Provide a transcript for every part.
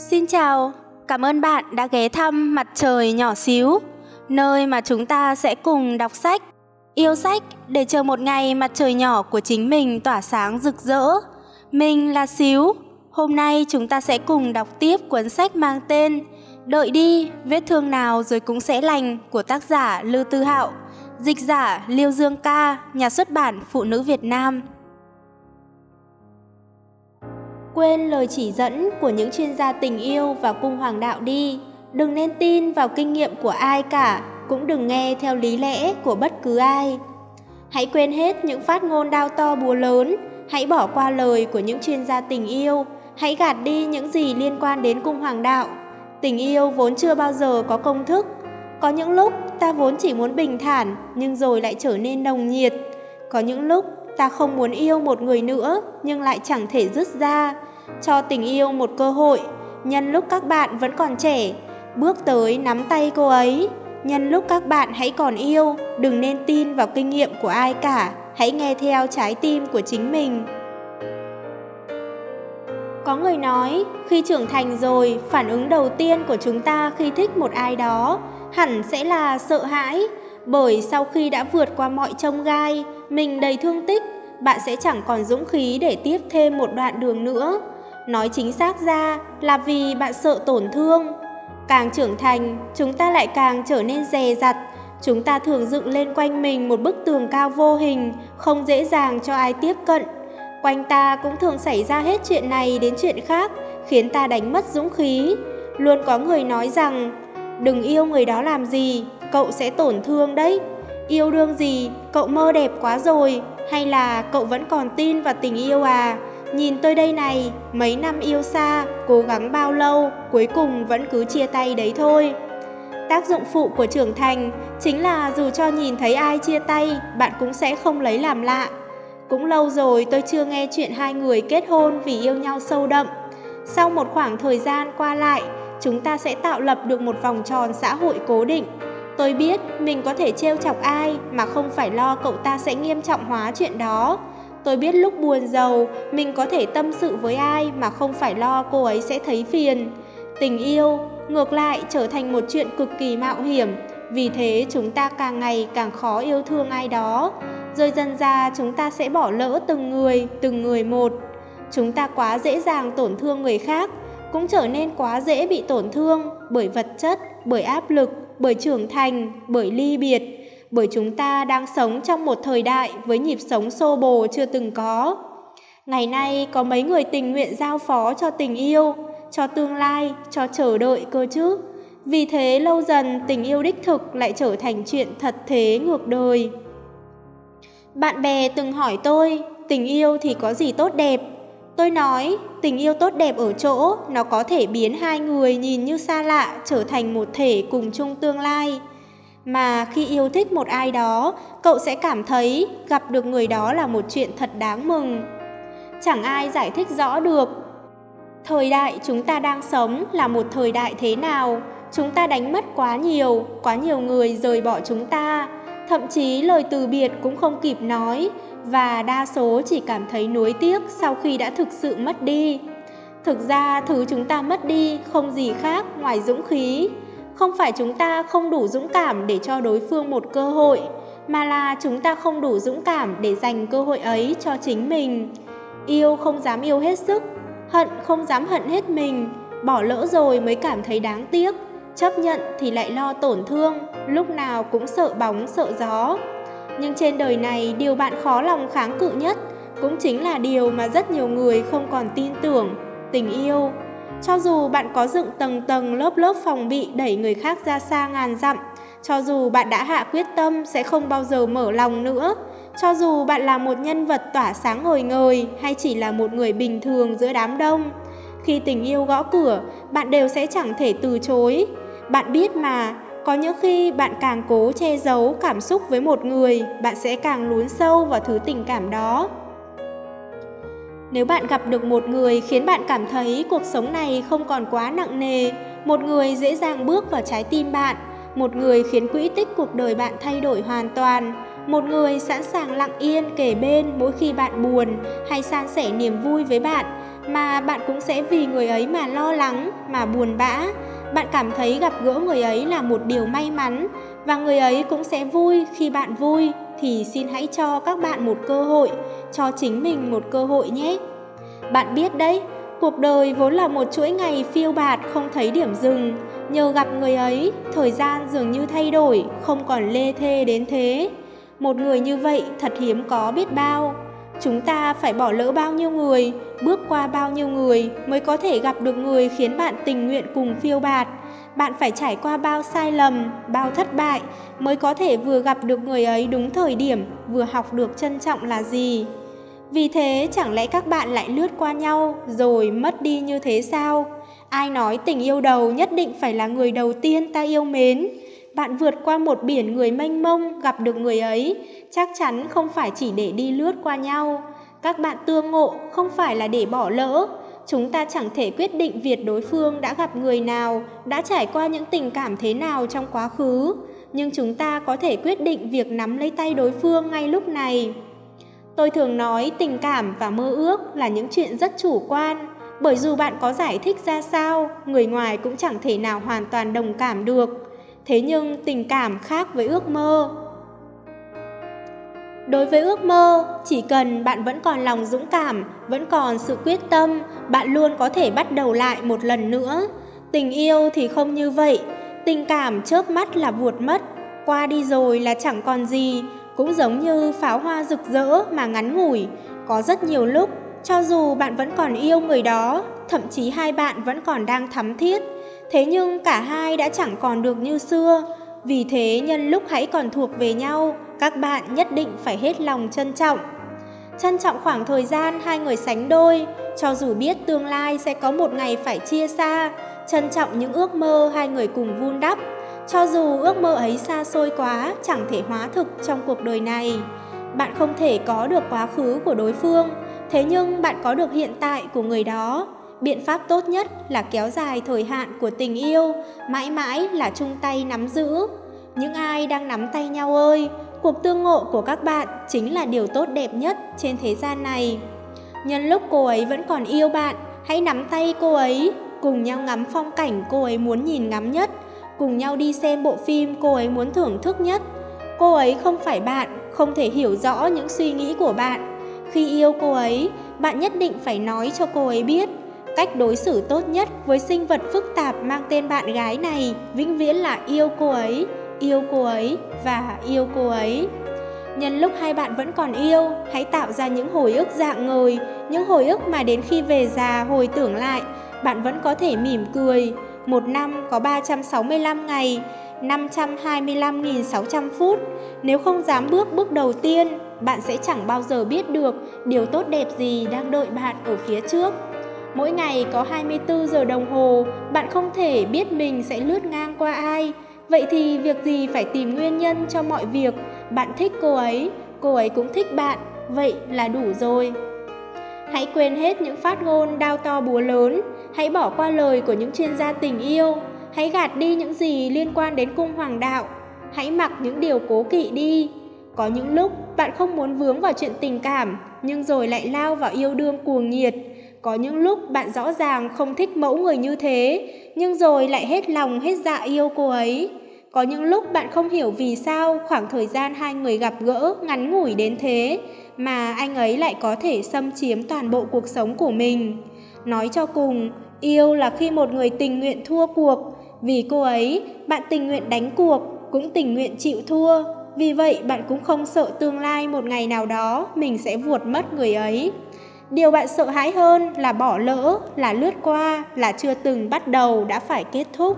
Xin chào, cảm ơn bạn đã ghé thăm Mặt trời nhỏ xíu, nơi mà chúng ta sẽ cùng đọc sách, yêu sách để chờ một ngày mặt trời nhỏ của chính mình tỏa sáng rực rỡ. Mình là Xíu, hôm nay chúng ta sẽ cùng đọc tiếp cuốn sách mang tên Đợi đi, vết thương nào rồi cũng sẽ lành của tác giả Lưu Tư Hạo, dịch giả Liêu Dương Ca, nhà xuất bản Phụ nữ Việt Nam quên lời chỉ dẫn của những chuyên gia tình yêu và cung hoàng đạo đi. Đừng nên tin vào kinh nghiệm của ai cả, cũng đừng nghe theo lý lẽ của bất cứ ai. Hãy quên hết những phát ngôn đao to búa lớn, hãy bỏ qua lời của những chuyên gia tình yêu, hãy gạt đi những gì liên quan đến cung hoàng đạo. Tình yêu vốn chưa bao giờ có công thức. Có những lúc ta vốn chỉ muốn bình thản, nhưng rồi lại trở nên nồng nhiệt. Có những lúc ta không muốn yêu một người nữa, nhưng lại chẳng thể dứt ra. Cho tình yêu một cơ hội, nhân lúc các bạn vẫn còn trẻ, bước tới nắm tay cô ấy. Nhân lúc các bạn hãy còn yêu, đừng nên tin vào kinh nghiệm của ai cả, hãy nghe theo trái tim của chính mình. Có người nói, khi trưởng thành rồi, phản ứng đầu tiên của chúng ta khi thích một ai đó hẳn sẽ là sợ hãi bởi sau khi đã vượt qua mọi trông gai, mình đầy thương tích, bạn sẽ chẳng còn dũng khí để tiếp thêm một đoạn đường nữa. Nói chính xác ra là vì bạn sợ tổn thương. Càng trưởng thành, chúng ta lại càng trở nên dè dặt. Chúng ta thường dựng lên quanh mình một bức tường cao vô hình, không dễ dàng cho ai tiếp cận. Quanh ta cũng thường xảy ra hết chuyện này đến chuyện khác, khiến ta đánh mất dũng khí. Luôn có người nói rằng, đừng yêu người đó làm gì cậu sẽ tổn thương đấy yêu đương gì cậu mơ đẹp quá rồi hay là cậu vẫn còn tin vào tình yêu à Nhìn tôi đây này, mấy năm yêu xa, cố gắng bao lâu, cuối cùng vẫn cứ chia tay đấy thôi. Tác dụng phụ của trưởng thành chính là dù cho nhìn thấy ai chia tay, bạn cũng sẽ không lấy làm lạ. Cũng lâu rồi tôi chưa nghe chuyện hai người kết hôn vì yêu nhau sâu đậm. Sau một khoảng thời gian qua lại, chúng ta sẽ tạo lập được một vòng tròn xã hội cố định. Tôi biết mình có thể trêu chọc ai mà không phải lo cậu ta sẽ nghiêm trọng hóa chuyện đó. Tôi biết lúc buồn giàu, mình có thể tâm sự với ai mà không phải lo cô ấy sẽ thấy phiền. Tình yêu, ngược lại trở thành một chuyện cực kỳ mạo hiểm, vì thế chúng ta càng ngày càng khó yêu thương ai đó. Rồi dần ra chúng ta sẽ bỏ lỡ từng người, từng người một. Chúng ta quá dễ dàng tổn thương người khác, cũng trở nên quá dễ bị tổn thương bởi vật chất, bởi áp lực, bởi trưởng thành, bởi ly biệt bởi chúng ta đang sống trong một thời đại với nhịp sống xô bồ chưa từng có. Ngày nay có mấy người tình nguyện giao phó cho tình yêu, cho tương lai, cho chờ đợi cơ chứ. Vì thế lâu dần tình yêu đích thực lại trở thành chuyện thật thế ngược đời. Bạn bè từng hỏi tôi, tình yêu thì có gì tốt đẹp? Tôi nói, tình yêu tốt đẹp ở chỗ nó có thể biến hai người nhìn như xa lạ trở thành một thể cùng chung tương lai. Mà khi yêu thích một ai đó cậu sẽ cảm thấy gặp được người đó là một chuyện thật đáng mừng. Chẳng ai giải thích rõ được. Thời đại chúng ta đang sống là một thời đại thế nào? Chúng ta đánh mất quá nhiều quá nhiều người rời bỏ chúng ta. Thậm chí lời từ biệt cũng không kịp nói và đa số chỉ cảm thấy nuối tiếc sau khi đã thực sự mất đi. Thực ra, thứ chúng ta mất đi không gì khác ngoài dũng khí. Không phải chúng ta không đủ dũng cảm để cho đối phương một cơ hội, mà là chúng ta không đủ dũng cảm để dành cơ hội ấy cho chính mình. Yêu không dám yêu hết sức, hận không dám hận hết mình, bỏ lỡ rồi mới cảm thấy đáng tiếc, chấp nhận thì lại lo tổn thương, lúc nào cũng sợ bóng, sợ gió nhưng trên đời này điều bạn khó lòng kháng cự nhất cũng chính là điều mà rất nhiều người không còn tin tưởng tình yêu cho dù bạn có dựng tầng tầng lớp lớp phòng bị đẩy người khác ra xa ngàn dặm, cho dù bạn đã hạ quyết tâm sẽ không bao giờ mở lòng nữa, cho dù bạn là một nhân vật tỏa sáng ngời ngời hay chỉ là một người bình thường giữa đám đông, khi tình yêu gõ cửa, bạn đều sẽ chẳng thể từ chối. Bạn biết mà, có những khi bạn càng cố che giấu cảm xúc với một người, bạn sẽ càng lún sâu vào thứ tình cảm đó. Nếu bạn gặp được một người khiến bạn cảm thấy cuộc sống này không còn quá nặng nề, một người dễ dàng bước vào trái tim bạn, một người khiến quỹ tích cuộc đời bạn thay đổi hoàn toàn, một người sẵn sàng lặng yên kể bên mỗi khi bạn buồn hay san sẻ niềm vui với bạn, mà bạn cũng sẽ vì người ấy mà lo lắng, mà buồn bã. Bạn cảm thấy gặp gỡ người ấy là một điều may mắn và người ấy cũng sẽ vui khi bạn vui thì xin hãy cho các bạn một cơ hội, cho chính mình một cơ hội nhé. Bạn biết đấy, cuộc đời vốn là một chuỗi ngày phiêu bạt không thấy điểm dừng. Nhờ gặp người ấy, thời gian dường như thay đổi, không còn lê thê đến thế. Một người như vậy thật hiếm có biết bao. Chúng ta phải bỏ lỡ bao nhiêu người, bước qua bao nhiêu người mới có thể gặp được người khiến bạn tình nguyện cùng phiêu bạt. Bạn phải trải qua bao sai lầm, bao thất bại mới có thể vừa gặp được người ấy đúng thời điểm, vừa học được trân trọng là gì. Vì thế chẳng lẽ các bạn lại lướt qua nhau rồi mất đi như thế sao? Ai nói tình yêu đầu nhất định phải là người đầu tiên ta yêu mến? Bạn vượt qua một biển người mênh mông gặp được người ấy, chắc chắn không phải chỉ để đi lướt qua nhau. Các bạn tương ngộ không phải là để bỏ lỡ. Chúng ta chẳng thể quyết định việc đối phương đã gặp người nào, đã trải qua những tình cảm thế nào trong quá khứ, nhưng chúng ta có thể quyết định việc nắm lấy tay đối phương ngay lúc này. Tôi thường nói tình cảm và mơ ước là những chuyện rất chủ quan, bởi dù bạn có giải thích ra sao, người ngoài cũng chẳng thể nào hoàn toàn đồng cảm được. Thế nhưng tình cảm khác với ước mơ. Đối với ước mơ, chỉ cần bạn vẫn còn lòng dũng cảm, vẫn còn sự quyết tâm, bạn luôn có thể bắt đầu lại một lần nữa. Tình yêu thì không như vậy, tình cảm chớp mắt là vuột mất, qua đi rồi là chẳng còn gì, cũng giống như pháo hoa rực rỡ mà ngắn ngủi, có rất nhiều lúc cho dù bạn vẫn còn yêu người đó, thậm chí hai bạn vẫn còn đang thắm thiết, thế nhưng cả hai đã chẳng còn được như xưa. Vì thế nhân lúc hãy còn thuộc về nhau, các bạn nhất định phải hết lòng trân trọng. Trân trọng khoảng thời gian hai người sánh đôi, cho dù biết tương lai sẽ có một ngày phải chia xa, trân trọng những ước mơ hai người cùng vun đắp, cho dù ước mơ ấy xa xôi quá, chẳng thể hóa thực trong cuộc đời này. Bạn không thể có được quá khứ của đối phương, thế nhưng bạn có được hiện tại của người đó. Biện pháp tốt nhất là kéo dài thời hạn của tình yêu, mãi mãi là chung tay nắm giữ. Những ai đang nắm tay nhau ơi, cuộc tương ngộ của các bạn chính là điều tốt đẹp nhất trên thế gian này. Nhân lúc cô ấy vẫn còn yêu bạn, hãy nắm tay cô ấy, cùng nhau ngắm phong cảnh cô ấy muốn nhìn ngắm nhất, cùng nhau đi xem bộ phim cô ấy muốn thưởng thức nhất. Cô ấy không phải bạn, không thể hiểu rõ những suy nghĩ của bạn. Khi yêu cô ấy, bạn nhất định phải nói cho cô ấy biết cách đối xử tốt nhất với sinh vật phức tạp mang tên bạn gái này vĩnh viễn là yêu cô ấy, yêu cô ấy và yêu cô ấy. Nhân lúc hai bạn vẫn còn yêu, hãy tạo ra những hồi ức dạng ngời, những hồi ức mà đến khi về già hồi tưởng lại, bạn vẫn có thể mỉm cười. Một năm có 365 ngày, 525.600 phút. Nếu không dám bước bước đầu tiên, bạn sẽ chẳng bao giờ biết được điều tốt đẹp gì đang đợi bạn ở phía trước. Mỗi ngày có 24 giờ đồng hồ, bạn không thể biết mình sẽ lướt ngang qua ai. Vậy thì việc gì phải tìm nguyên nhân cho mọi việc? Bạn thích cô ấy, cô ấy cũng thích bạn, vậy là đủ rồi. Hãy quên hết những phát ngôn đau to búa lớn, hãy bỏ qua lời của những chuyên gia tình yêu, hãy gạt đi những gì liên quan đến cung hoàng đạo, hãy mặc những điều cố kỵ đi. Có những lúc bạn không muốn vướng vào chuyện tình cảm, nhưng rồi lại lao vào yêu đương cuồng nhiệt. Có những lúc bạn rõ ràng không thích mẫu người như thế, nhưng rồi lại hết lòng hết dạ yêu cô ấy. Có những lúc bạn không hiểu vì sao khoảng thời gian hai người gặp gỡ ngắn ngủi đến thế mà anh ấy lại có thể xâm chiếm toàn bộ cuộc sống của mình. Nói cho cùng, yêu là khi một người tình nguyện thua cuộc, vì cô ấy, bạn tình nguyện đánh cuộc, cũng tình nguyện chịu thua. Vì vậy bạn cũng không sợ tương lai một ngày nào đó mình sẽ vuột mất người ấy. Điều bạn sợ hãi hơn là bỏ lỡ, là lướt qua, là chưa từng bắt đầu đã phải kết thúc.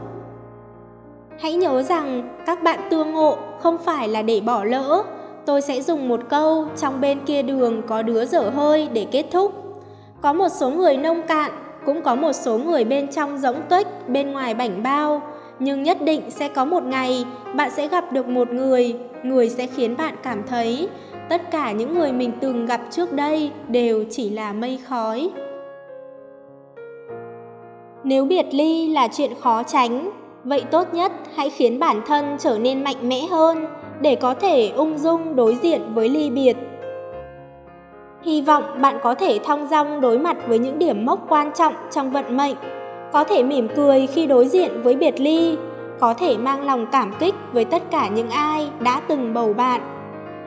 Hãy nhớ rằng các bạn tương ngộ không phải là để bỏ lỡ. Tôi sẽ dùng một câu trong bên kia đường có đứa dở hơi để kết thúc. Có một số người nông cạn, cũng có một số người bên trong rỗng tuếch, bên ngoài bảnh bao. Nhưng nhất định sẽ có một ngày bạn sẽ gặp được một người, người sẽ khiến bạn cảm thấy tất cả những người mình từng gặp trước đây đều chỉ là mây khói. Nếu biệt ly là chuyện khó tránh, vậy tốt nhất hãy khiến bản thân trở nên mạnh mẽ hơn để có thể ung dung đối diện với ly biệt. Hy vọng bạn có thể thong dong đối mặt với những điểm mốc quan trọng trong vận mệnh, có thể mỉm cười khi đối diện với biệt ly, có thể mang lòng cảm kích với tất cả những ai đã từng bầu bạn.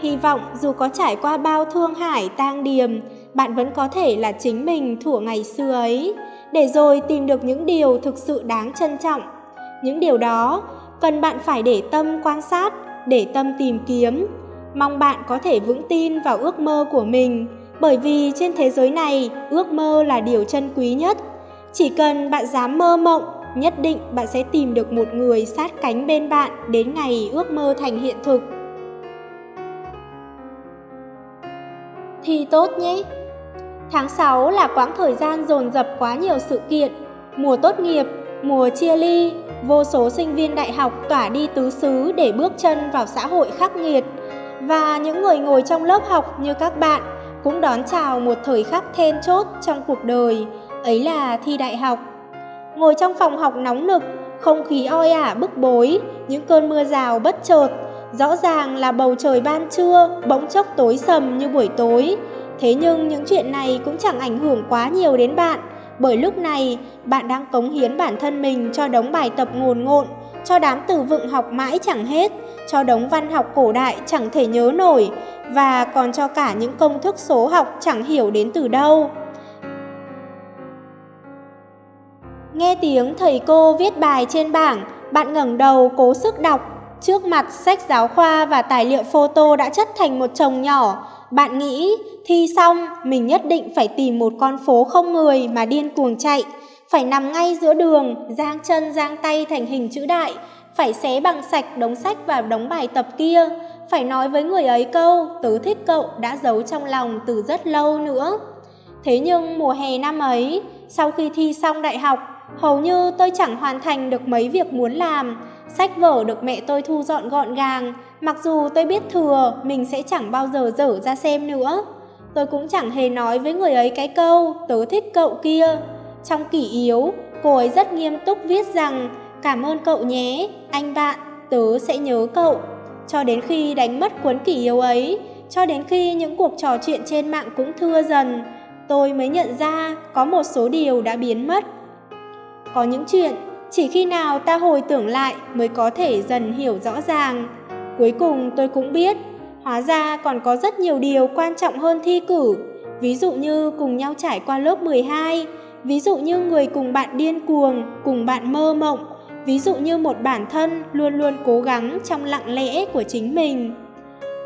Hy vọng dù có trải qua bao thương hải tang điềm, bạn vẫn có thể là chính mình thủa ngày xưa ấy, để rồi tìm được những điều thực sự đáng trân trọng. Những điều đó cần bạn phải để tâm quan sát, để tâm tìm kiếm. Mong bạn có thể vững tin vào ước mơ của mình, bởi vì trên thế giới này, ước mơ là điều chân quý nhất. Chỉ cần bạn dám mơ mộng, nhất định bạn sẽ tìm được một người sát cánh bên bạn đến ngày ước mơ thành hiện thực. Thi tốt nhé! Tháng 6 là quãng thời gian dồn dập quá nhiều sự kiện, mùa tốt nghiệp, mùa chia ly, vô số sinh viên đại học tỏa đi tứ xứ để bước chân vào xã hội khắc nghiệt. Và những người ngồi trong lớp học như các bạn cũng đón chào một thời khắc then chốt trong cuộc đời, ấy là thi đại học. Ngồi trong phòng học nóng nực, không khí oi ả bức bối, những cơn mưa rào bất chợt, rõ ràng là bầu trời ban trưa bỗng chốc tối sầm như buổi tối. Thế nhưng những chuyện này cũng chẳng ảnh hưởng quá nhiều đến bạn, bởi lúc này bạn đang cống hiến bản thân mình cho đống bài tập ngồn ngộn, cho đám từ vựng học mãi chẳng hết, cho đống văn học cổ đại chẳng thể nhớ nổi và còn cho cả những công thức số học chẳng hiểu đến từ đâu. Nghe tiếng thầy cô viết bài trên bảng, bạn ngẩng đầu cố sức đọc. Trước mặt sách giáo khoa và tài liệu photo đã chất thành một chồng nhỏ. Bạn nghĩ, thi xong, mình nhất định phải tìm một con phố không người mà điên cuồng chạy. Phải nằm ngay giữa đường, giang chân giang tay thành hình chữ đại. Phải xé bằng sạch đống sách và đống bài tập kia. Phải nói với người ấy câu, tớ thích cậu đã giấu trong lòng từ rất lâu nữa. Thế nhưng mùa hè năm ấy, sau khi thi xong đại học, Hầu như tôi chẳng hoàn thành được mấy việc muốn làm, sách vở được mẹ tôi thu dọn gọn gàng, mặc dù tôi biết thừa mình sẽ chẳng bao giờ dở ra xem nữa. Tôi cũng chẳng hề nói với người ấy cái câu tớ thích cậu kia. Trong kỷ yếu, cô ấy rất nghiêm túc viết rằng cảm ơn cậu nhé, anh bạn, tớ sẽ nhớ cậu. Cho đến khi đánh mất cuốn kỷ yếu ấy, cho đến khi những cuộc trò chuyện trên mạng cũng thưa dần, tôi mới nhận ra có một số điều đã biến mất. Có những chuyện chỉ khi nào ta hồi tưởng lại mới có thể dần hiểu rõ ràng. Cuối cùng tôi cũng biết, hóa ra còn có rất nhiều điều quan trọng hơn thi cử. Ví dụ như cùng nhau trải qua lớp 12, ví dụ như người cùng bạn điên cuồng, cùng bạn mơ mộng, ví dụ như một bản thân luôn luôn cố gắng trong lặng lẽ của chính mình.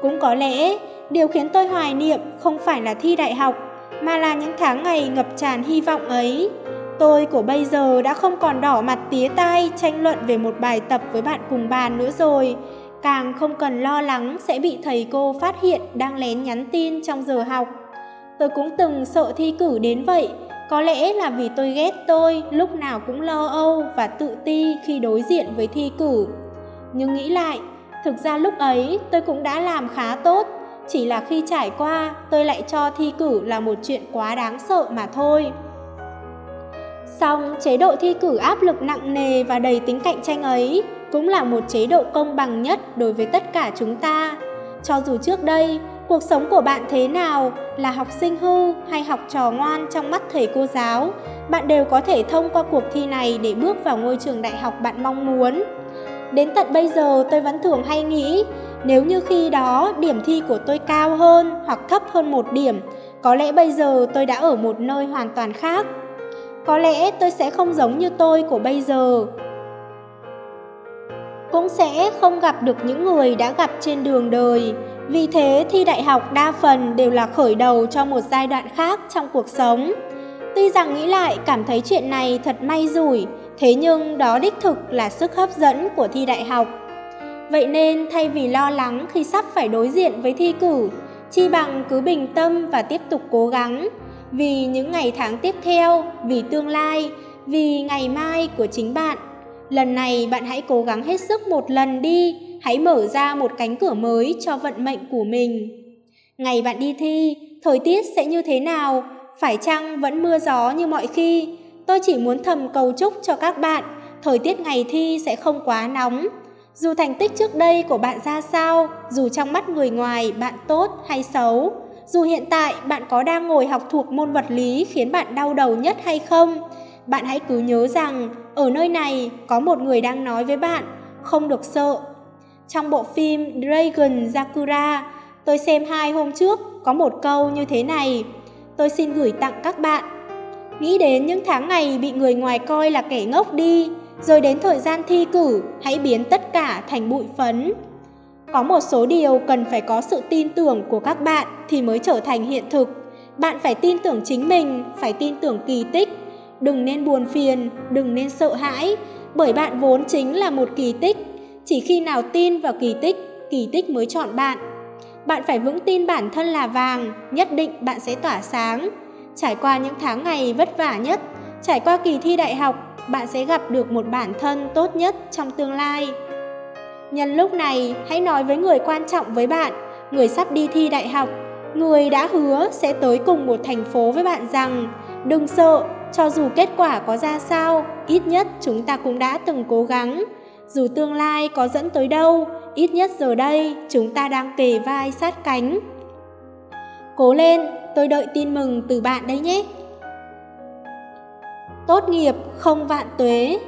Cũng có lẽ, điều khiến tôi hoài niệm không phải là thi đại học, mà là những tháng ngày ngập tràn hy vọng ấy. Tôi của bây giờ đã không còn đỏ mặt tía tai tranh luận về một bài tập với bạn cùng bàn nữa rồi. Càng không cần lo lắng sẽ bị thầy cô phát hiện đang lén nhắn tin trong giờ học. Tôi cũng từng sợ thi cử đến vậy, có lẽ là vì tôi ghét tôi lúc nào cũng lo âu và tự ti khi đối diện với thi cử. Nhưng nghĩ lại, thực ra lúc ấy tôi cũng đã làm khá tốt, chỉ là khi trải qua tôi lại cho thi cử là một chuyện quá đáng sợ mà thôi. Song chế độ thi cử áp lực nặng nề và đầy tính cạnh tranh ấy cũng là một chế độ công bằng nhất đối với tất cả chúng ta. Cho dù trước đây, cuộc sống của bạn thế nào, là học sinh hư hay học trò ngoan trong mắt thầy cô giáo, bạn đều có thể thông qua cuộc thi này để bước vào ngôi trường đại học bạn mong muốn. Đến tận bây giờ tôi vẫn thường hay nghĩ, nếu như khi đó điểm thi của tôi cao hơn hoặc thấp hơn một điểm, có lẽ bây giờ tôi đã ở một nơi hoàn toàn khác. Có lẽ tôi sẽ không giống như tôi của bây giờ. Cũng sẽ không gặp được những người đã gặp trên đường đời. Vì thế thi đại học đa phần đều là khởi đầu cho một giai đoạn khác trong cuộc sống. Tuy rằng nghĩ lại cảm thấy chuyện này thật may rủi, thế nhưng đó đích thực là sức hấp dẫn của thi đại học. Vậy nên thay vì lo lắng khi sắp phải đối diện với thi cử, chi bằng cứ bình tâm và tiếp tục cố gắng, vì những ngày tháng tiếp theo, vì tương lai, vì ngày mai của chính bạn. Lần này bạn hãy cố gắng hết sức một lần đi, hãy mở ra một cánh cửa mới cho vận mệnh của mình. Ngày bạn đi thi, thời tiết sẽ như thế nào? Phải chăng vẫn mưa gió như mọi khi? Tôi chỉ muốn thầm cầu chúc cho các bạn, thời tiết ngày thi sẽ không quá nóng. Dù thành tích trước đây của bạn ra sao, dù trong mắt người ngoài bạn tốt hay xấu, dù hiện tại bạn có đang ngồi học thuộc môn vật lý khiến bạn đau đầu nhất hay không, bạn hãy cứ nhớ rằng ở nơi này có một người đang nói với bạn, không được sợ. Trong bộ phim Dragon Sakura, tôi xem hai hôm trước có một câu như thế này. Tôi xin gửi tặng các bạn. Nghĩ đến những tháng ngày bị người ngoài coi là kẻ ngốc đi, rồi đến thời gian thi cử, hãy biến tất cả thành bụi phấn. Có một số điều cần phải có sự tin tưởng của các bạn thì mới trở thành hiện thực. Bạn phải tin tưởng chính mình, phải tin tưởng kỳ tích. Đừng nên buồn phiền, đừng nên sợ hãi, bởi bạn vốn chính là một kỳ tích. Chỉ khi nào tin vào kỳ tích, kỳ tích mới chọn bạn. Bạn phải vững tin bản thân là vàng, nhất định bạn sẽ tỏa sáng. Trải qua những tháng ngày vất vả nhất, trải qua kỳ thi đại học, bạn sẽ gặp được một bản thân tốt nhất trong tương lai. Nhân lúc này, hãy nói với người quan trọng với bạn, người sắp đi thi đại học, người đã hứa sẽ tới cùng một thành phố với bạn rằng đừng sợ, cho dù kết quả có ra sao, ít nhất chúng ta cũng đã từng cố gắng. Dù tương lai có dẫn tới đâu, ít nhất giờ đây chúng ta đang kề vai sát cánh. Cố lên, tôi đợi tin mừng từ bạn đấy nhé. Tốt nghiệp không vạn tuế,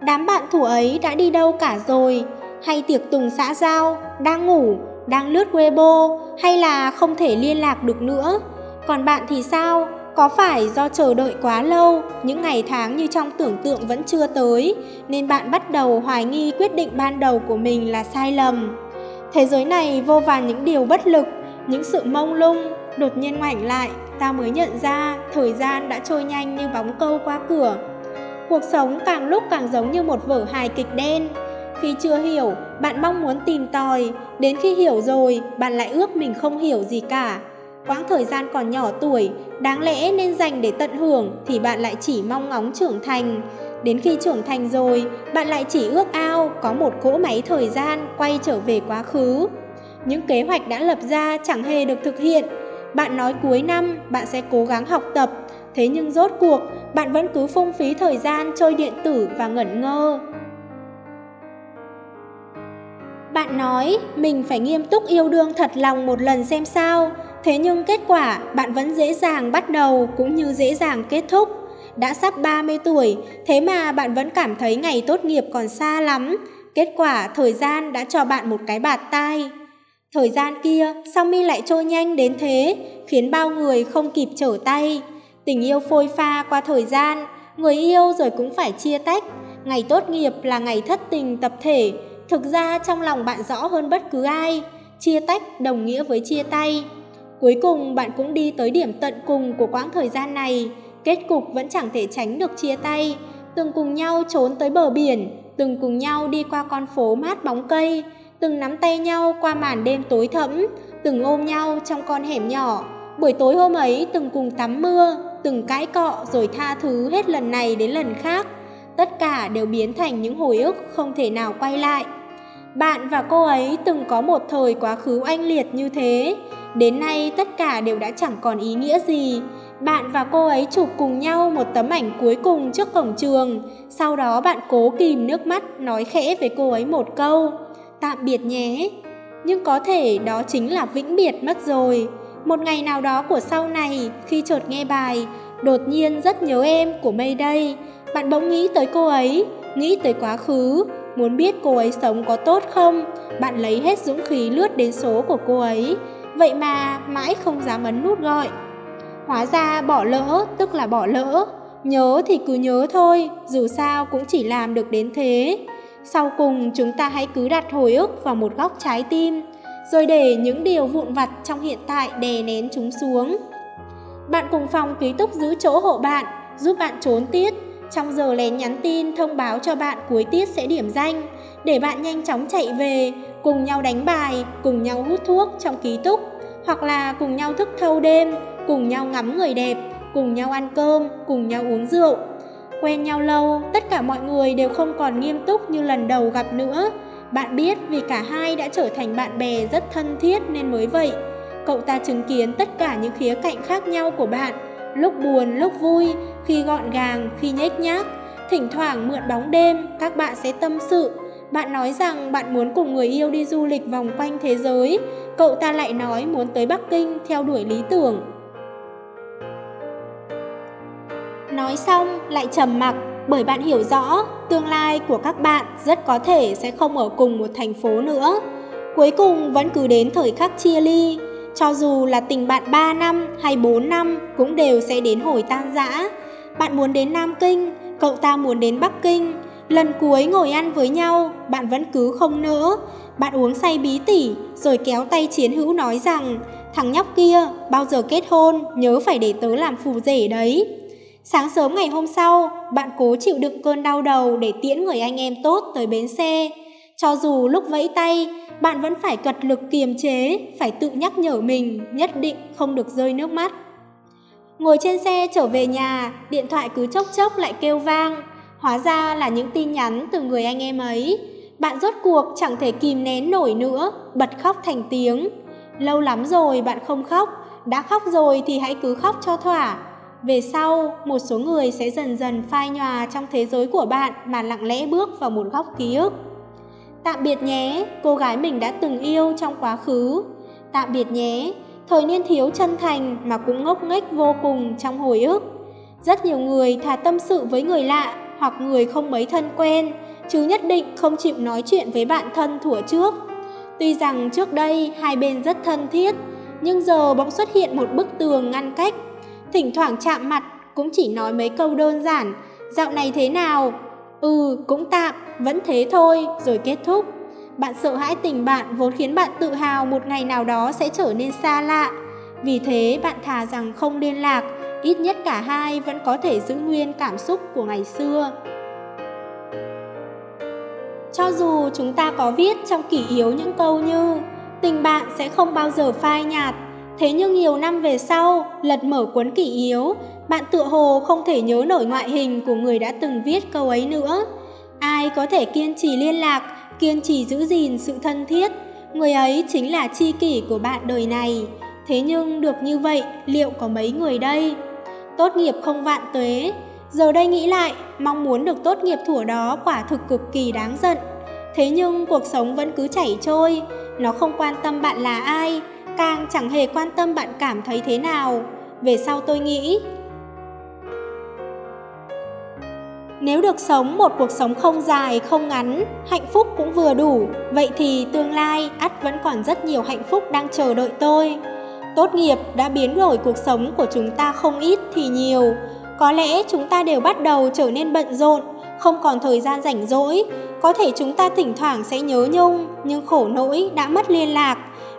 đám bạn thủ ấy đã đi đâu cả rồi, hay tiệc tùng xã giao, đang ngủ, đang lướt Weibo hay là không thể liên lạc được nữa. Còn bạn thì sao? Có phải do chờ đợi quá lâu, những ngày tháng như trong tưởng tượng vẫn chưa tới, nên bạn bắt đầu hoài nghi quyết định ban đầu của mình là sai lầm? Thế giới này vô vàn những điều bất lực, những sự mông lung, đột nhiên ngoảnh lại, ta mới nhận ra thời gian đã trôi nhanh như bóng câu qua cửa. Cuộc sống càng lúc càng giống như một vở hài kịch đen, khi chưa hiểu, bạn mong muốn tìm tòi, đến khi hiểu rồi, bạn lại ước mình không hiểu gì cả. Quãng thời gian còn nhỏ tuổi, đáng lẽ nên dành để tận hưởng thì bạn lại chỉ mong ngóng trưởng thành. Đến khi trưởng thành rồi, bạn lại chỉ ước ao có một cỗ máy thời gian quay trở về quá khứ. Những kế hoạch đã lập ra chẳng hề được thực hiện. Bạn nói cuối năm bạn sẽ cố gắng học tập, thế nhưng rốt cuộc bạn vẫn cứ phung phí thời gian chơi điện tử và ngẩn ngơ. Bạn nói mình phải nghiêm túc yêu đương thật lòng một lần xem sao, thế nhưng kết quả bạn vẫn dễ dàng bắt đầu cũng như dễ dàng kết thúc. Đã sắp 30 tuổi, thế mà bạn vẫn cảm thấy ngày tốt nghiệp còn xa lắm. Kết quả thời gian đã cho bạn một cái bạt tai. Thời gian kia sao mi lại trôi nhanh đến thế, khiến bao người không kịp trở tay. Tình yêu phôi pha qua thời gian, người yêu rồi cũng phải chia tách. Ngày tốt nghiệp là ngày thất tình tập thể, Thực ra trong lòng bạn rõ hơn bất cứ ai, chia tách đồng nghĩa với chia tay. Cuối cùng bạn cũng đi tới điểm tận cùng của quãng thời gian này, kết cục vẫn chẳng thể tránh được chia tay, từng cùng nhau trốn tới bờ biển, từng cùng nhau đi qua con phố mát bóng cây, từng nắm tay nhau qua màn đêm tối thẫm, từng ôm nhau trong con hẻm nhỏ. Buổi tối hôm ấy từng cùng tắm mưa, từng cãi cọ rồi tha thứ hết lần này đến lần khác. Tất cả đều biến thành những hồi ức không thể nào quay lại. Bạn và cô ấy từng có một thời quá khứ oanh liệt như thế. Đến nay tất cả đều đã chẳng còn ý nghĩa gì. Bạn và cô ấy chụp cùng nhau một tấm ảnh cuối cùng trước cổng trường. Sau đó bạn cố kìm nước mắt nói khẽ với cô ấy một câu. Tạm biệt nhé. Nhưng có thể đó chính là vĩnh biệt mất rồi. Một ngày nào đó của sau này, khi chợt nghe bài, đột nhiên rất nhớ em của mây đây bạn bỗng nghĩ tới cô ấy, nghĩ tới quá khứ, Muốn biết cô ấy sống có tốt không, bạn lấy hết dũng khí lướt đến số của cô ấy. Vậy mà mãi không dám ấn nút gọi. Hóa ra bỏ lỡ tức là bỏ lỡ. Nhớ thì cứ nhớ thôi, dù sao cũng chỉ làm được đến thế. Sau cùng chúng ta hãy cứ đặt hồi ức vào một góc trái tim, rồi để những điều vụn vặt trong hiện tại đè nén chúng xuống. Bạn cùng phòng ký túc giữ chỗ hộ bạn, giúp bạn trốn tiết, trong giờ lén nhắn tin thông báo cho bạn cuối tiết sẽ điểm danh, để bạn nhanh chóng chạy về, cùng nhau đánh bài, cùng nhau hút thuốc trong ký túc, hoặc là cùng nhau thức thâu đêm, cùng nhau ngắm người đẹp, cùng nhau ăn cơm, cùng nhau uống rượu. Quen nhau lâu, tất cả mọi người đều không còn nghiêm túc như lần đầu gặp nữa. Bạn biết vì cả hai đã trở thành bạn bè rất thân thiết nên mới vậy. Cậu ta chứng kiến tất cả những khía cạnh khác nhau của bạn, lúc buồn, lúc vui, khi gọn gàng, khi nhếch nhác. Thỉnh thoảng mượn bóng đêm, các bạn sẽ tâm sự. Bạn nói rằng bạn muốn cùng người yêu đi du lịch vòng quanh thế giới, cậu ta lại nói muốn tới Bắc Kinh theo đuổi lý tưởng. Nói xong lại trầm mặc bởi bạn hiểu rõ tương lai của các bạn rất có thể sẽ không ở cùng một thành phố nữa. Cuối cùng vẫn cứ đến thời khắc chia ly, cho dù là tình bạn 3 năm hay 4 năm cũng đều sẽ đến hồi tan rã. Bạn muốn đến Nam Kinh, cậu ta muốn đến Bắc Kinh. Lần cuối ngồi ăn với nhau, bạn vẫn cứ không nỡ. Bạn uống say bí tỉ, rồi kéo tay chiến hữu nói rằng Thằng nhóc kia, bao giờ kết hôn, nhớ phải để tớ làm phù rể đấy. Sáng sớm ngày hôm sau, bạn cố chịu đựng cơn đau đầu để tiễn người anh em tốt tới bến xe. Cho dù lúc vẫy tay, bạn vẫn phải cật lực kiềm chế, phải tự nhắc nhở mình nhất định không được rơi nước mắt. Ngồi trên xe trở về nhà, điện thoại cứ chốc chốc lại kêu vang. Hóa ra là những tin nhắn từ người anh em ấy. Bạn rốt cuộc chẳng thể kìm nén nổi nữa, bật khóc thành tiếng. Lâu lắm rồi bạn không khóc, đã khóc rồi thì hãy cứ khóc cho thỏa. Về sau, một số người sẽ dần dần phai nhòa trong thế giới của bạn mà lặng lẽ bước vào một góc ký ức. Tạm biệt nhé, cô gái mình đã từng yêu trong quá khứ. Tạm biệt nhé, thời niên thiếu chân thành mà cũng ngốc nghếch vô cùng trong hồi ức. Rất nhiều người thà tâm sự với người lạ hoặc người không mấy thân quen, chứ nhất định không chịu nói chuyện với bạn thân thủa trước. Tuy rằng trước đây hai bên rất thân thiết, nhưng giờ bỗng xuất hiện một bức tường ngăn cách. Thỉnh thoảng chạm mặt cũng chỉ nói mấy câu đơn giản, dạo này thế nào? Ừ, cũng tạm, vẫn thế thôi, rồi kết thúc. Bạn sợ hãi tình bạn vốn khiến bạn tự hào một ngày nào đó sẽ trở nên xa lạ. Vì thế bạn thà rằng không liên lạc, ít nhất cả hai vẫn có thể giữ nguyên cảm xúc của ngày xưa. Cho dù chúng ta có viết trong kỷ yếu những câu như tình bạn sẽ không bao giờ phai nhạt, thế nhưng nhiều năm về sau, lật mở cuốn kỷ yếu, bạn tựa hồ không thể nhớ nổi ngoại hình của người đã từng viết câu ấy nữa. Ai có thể kiên trì liên lạc, kiên trì giữ gìn sự thân thiết, người ấy chính là chi kỷ của bạn đời này. Thế nhưng được như vậy, liệu có mấy người đây? Tốt nghiệp không vạn tuế, giờ đây nghĩ lại, mong muốn được tốt nghiệp thủa đó quả thực cực kỳ đáng giận. Thế nhưng cuộc sống vẫn cứ chảy trôi, nó không quan tâm bạn là ai, càng chẳng hề quan tâm bạn cảm thấy thế nào. Về sau tôi nghĩ, Nếu được sống một cuộc sống không dài, không ngắn, hạnh phúc cũng vừa đủ, vậy thì tương lai ắt vẫn còn rất nhiều hạnh phúc đang chờ đợi tôi. Tốt nghiệp đã biến đổi cuộc sống của chúng ta không ít thì nhiều. Có lẽ chúng ta đều bắt đầu trở nên bận rộn, không còn thời gian rảnh rỗi. Có thể chúng ta thỉnh thoảng sẽ nhớ nhung, nhưng khổ nỗi đã mất liên lạc.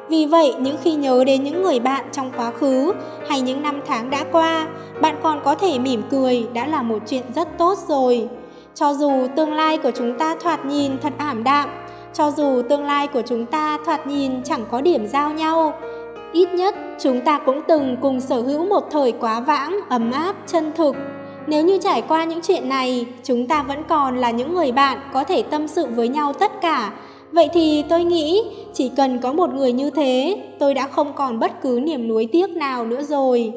Vì vậy, những khi nhớ đến những người bạn trong quá khứ hay những năm tháng đã qua, bạn còn có thể mỉm cười đã là một chuyện rất tốt rồi. Cho dù tương lai của chúng ta thoạt nhìn thật ảm đạm, cho dù tương lai của chúng ta thoạt nhìn chẳng có điểm giao nhau, ít nhất chúng ta cũng từng cùng sở hữu một thời quá vãng, ấm áp, chân thực. Nếu như trải qua những chuyện này, chúng ta vẫn còn là những người bạn có thể tâm sự với nhau tất cả, Vậy thì tôi nghĩ chỉ cần có một người như thế, tôi đã không còn bất cứ niềm nuối tiếc nào nữa rồi.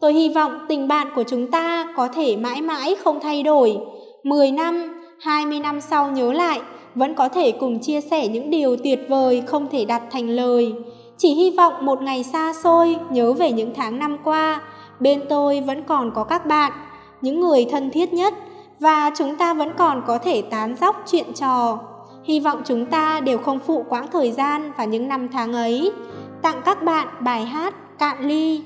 Tôi hy vọng tình bạn của chúng ta có thể mãi mãi không thay đổi. 10 năm, 20 năm sau nhớ lại, vẫn có thể cùng chia sẻ những điều tuyệt vời không thể đặt thành lời. Chỉ hy vọng một ngày xa xôi nhớ về những tháng năm qua, bên tôi vẫn còn có các bạn, những người thân thiết nhất, và chúng ta vẫn còn có thể tán dóc chuyện trò. Hy vọng chúng ta đều không phụ quãng thời gian và những năm tháng ấy. Tặng các bạn bài hát Cạn Ly.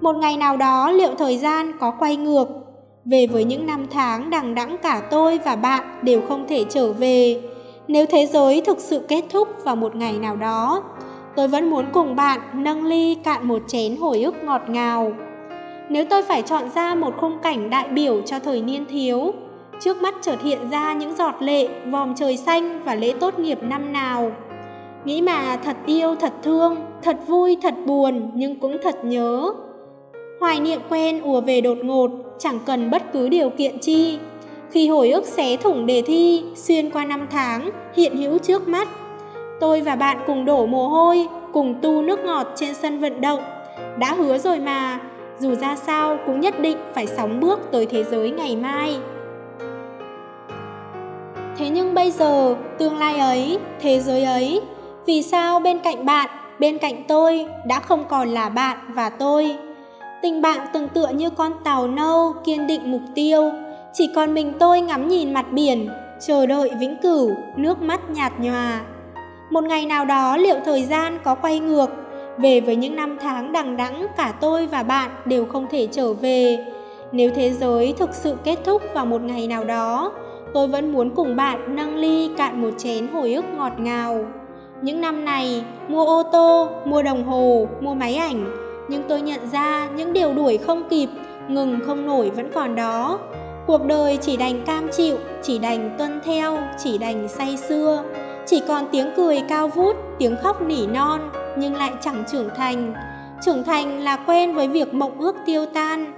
Một ngày nào đó liệu thời gian có quay ngược, về với những năm tháng đằng đẵng cả tôi và bạn đều không thể trở về. Nếu thế giới thực sự kết thúc vào một ngày nào đó, tôi vẫn muốn cùng bạn nâng ly cạn một chén hồi ức ngọt ngào. Nếu tôi phải chọn ra một khung cảnh đại biểu cho thời niên thiếu, Trước mắt chợt hiện ra những giọt lệ, vòm trời xanh và lễ tốt nghiệp năm nào. Nghĩ mà thật yêu, thật thương, thật vui, thật buồn nhưng cũng thật nhớ. Hoài niệm quen ùa về đột ngột, chẳng cần bất cứ điều kiện chi. Khi hồi ức xé thủng đề thi, xuyên qua năm tháng, hiện hữu trước mắt. Tôi và bạn cùng đổ mồ hôi, cùng tu nước ngọt trên sân vận động. Đã hứa rồi mà, dù ra sao cũng nhất định phải sóng bước tới thế giới ngày mai. Thế nhưng bây giờ, tương lai ấy, thế giới ấy, vì sao bên cạnh bạn bên cạnh tôi đã không còn là bạn và tôi. Tình bạn từng tựa như con tàu nâu kiên định mục tiêu, chỉ còn mình tôi ngắm nhìn mặt biển, chờ đợi vĩnh cửu, nước mắt nhạt nhòa. Một ngày nào đó liệu thời gian có quay ngược, về với những năm tháng đằng đẵng cả tôi và bạn đều không thể trở về. Nếu thế giới thực sự kết thúc vào một ngày nào đó, tôi vẫn muốn cùng bạn nâng ly cạn một chén hồi ức ngọt ngào. Những năm này, mua ô tô, mua đồng hồ, mua máy ảnh, nhưng tôi nhận ra những điều đuổi không kịp, ngừng không nổi vẫn còn đó. Cuộc đời chỉ đành cam chịu, chỉ đành tuân theo, chỉ đành say xưa. Chỉ còn tiếng cười cao vút, tiếng khóc nỉ non, nhưng lại chẳng trưởng thành. Trưởng thành là quen với việc mộng ước tiêu tan.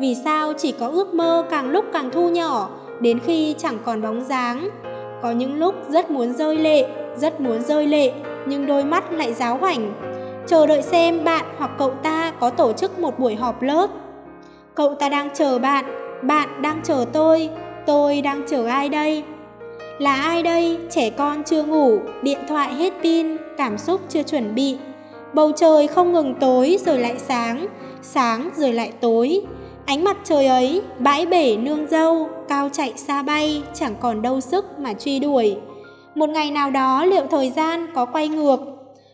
Vì sao chỉ có ước mơ càng lúc càng thu nhỏ, đến khi chẳng còn bóng dáng. Có những lúc rất muốn rơi lệ, rất muốn rơi lệ, nhưng đôi mắt lại giáo hoảnh. Chờ đợi xem bạn hoặc cậu ta có tổ chức một buổi họp lớp. Cậu ta đang chờ bạn, bạn đang chờ tôi, tôi đang chờ ai đây? Là ai đây? Trẻ con chưa ngủ, điện thoại hết pin, cảm xúc chưa chuẩn bị. Bầu trời không ngừng tối rồi lại sáng, sáng rồi lại tối. Ánh mặt trời ấy, bãi bể nương dâu, cao chạy xa bay, chẳng còn đâu sức mà truy đuổi. Một ngày nào đó liệu thời gian có quay ngược,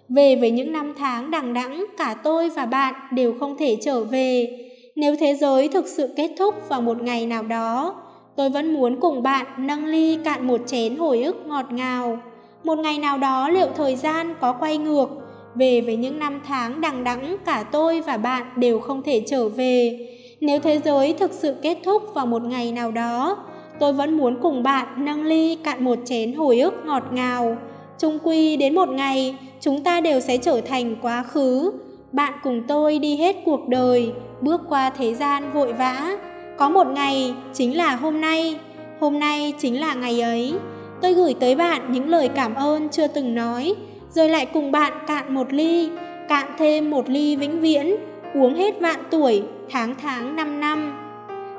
về với những năm tháng đằng đẵng cả tôi và bạn đều không thể trở về. Nếu thế giới thực sự kết thúc vào một ngày nào đó, tôi vẫn muốn cùng bạn nâng ly cạn một chén hồi ức ngọt ngào. Một ngày nào đó liệu thời gian có quay ngược, về với những năm tháng đằng đẵng cả tôi và bạn đều không thể trở về. Nếu thế giới thực sự kết thúc vào một ngày nào đó, tôi vẫn muốn cùng bạn nâng ly cạn một chén hồi ức ngọt ngào. Trung quy đến một ngày, chúng ta đều sẽ trở thành quá khứ. Bạn cùng tôi đi hết cuộc đời, bước qua thế gian vội vã. Có một ngày chính là hôm nay, hôm nay chính là ngày ấy. Tôi gửi tới bạn những lời cảm ơn chưa từng nói, rồi lại cùng bạn cạn một ly, cạn thêm một ly vĩnh viễn, uống hết vạn tuổi, tháng tháng năm năm.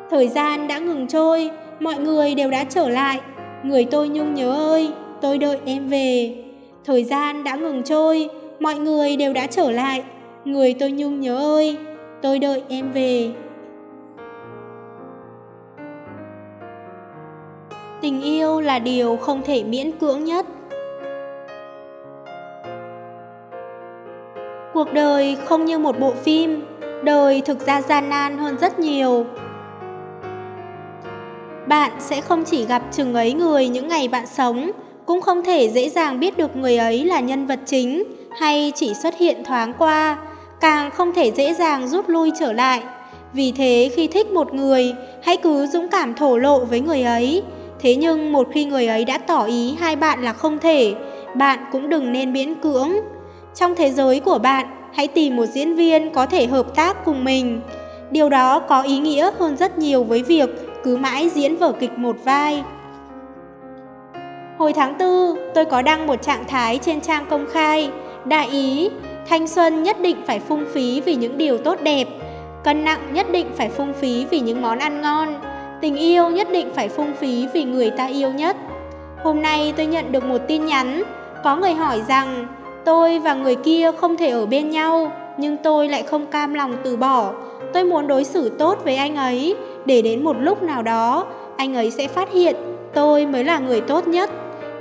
Thời gian đã ngừng trôi, mọi người đều đã trở lại. Người tôi nhung nhớ ơi, tôi đợi em về. Thời gian đã ngừng trôi, mọi người đều đã trở lại. Người tôi nhung nhớ ơi, tôi đợi em về. Tình yêu là điều không thể miễn cưỡng nhất. Cuộc đời không như một bộ phim, đời thực ra gian nan hơn rất nhiều. Bạn sẽ không chỉ gặp chừng ấy người những ngày bạn sống, cũng không thể dễ dàng biết được người ấy là nhân vật chính hay chỉ xuất hiện thoáng qua, càng không thể dễ dàng rút lui trở lại. Vì thế khi thích một người, hãy cứ dũng cảm thổ lộ với người ấy. Thế nhưng một khi người ấy đã tỏ ý hai bạn là không thể, bạn cũng đừng nên miễn cưỡng. Trong thế giới của bạn, hãy tìm một diễn viên có thể hợp tác cùng mình. Điều đó có ý nghĩa hơn rất nhiều với việc cứ mãi diễn vở kịch một vai. Hồi tháng 4, tôi có đăng một trạng thái trên trang công khai, đại ý, thanh xuân nhất định phải phung phí vì những điều tốt đẹp, cân nặng nhất định phải phung phí vì những món ăn ngon, tình yêu nhất định phải phung phí vì người ta yêu nhất. Hôm nay tôi nhận được một tin nhắn, có người hỏi rằng tôi và người kia không thể ở bên nhau, nhưng tôi lại không cam lòng từ bỏ. Tôi muốn đối xử tốt với anh ấy, để đến một lúc nào đó, anh ấy sẽ phát hiện tôi mới là người tốt nhất.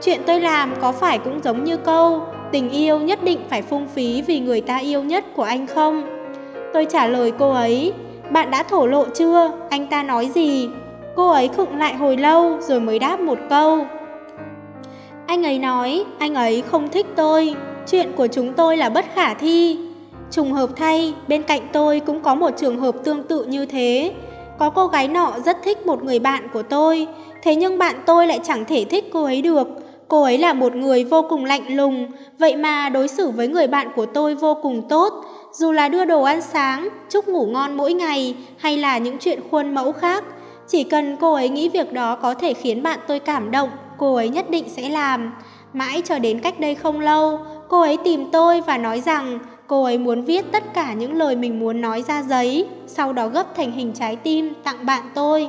Chuyện tôi làm có phải cũng giống như câu tình yêu nhất định phải phung phí vì người ta yêu nhất của anh không? Tôi trả lời cô ấy, bạn đã thổ lộ chưa? Anh ta nói gì? Cô ấy khựng lại hồi lâu rồi mới đáp một câu. Anh ấy nói, anh ấy không thích tôi, chuyện của chúng tôi là bất khả thi. Trùng hợp thay, bên cạnh tôi cũng có một trường hợp tương tự như thế. Có cô gái nọ rất thích một người bạn của tôi, thế nhưng bạn tôi lại chẳng thể thích cô ấy được Cô ấy là một người vô cùng lạnh lùng, vậy mà đối xử với người bạn của tôi vô cùng tốt, dù là đưa đồ ăn sáng, chúc ngủ ngon mỗi ngày hay là những chuyện khuôn mẫu khác. Chỉ cần cô ấy nghĩ việc đó có thể khiến bạn tôi cảm động, cô ấy nhất định sẽ làm. Mãi cho đến cách đây không lâu, cô ấy tìm tôi và nói rằng cô ấy muốn viết tất cả những lời mình muốn nói ra giấy, sau đó gấp thành hình trái tim tặng bạn tôi.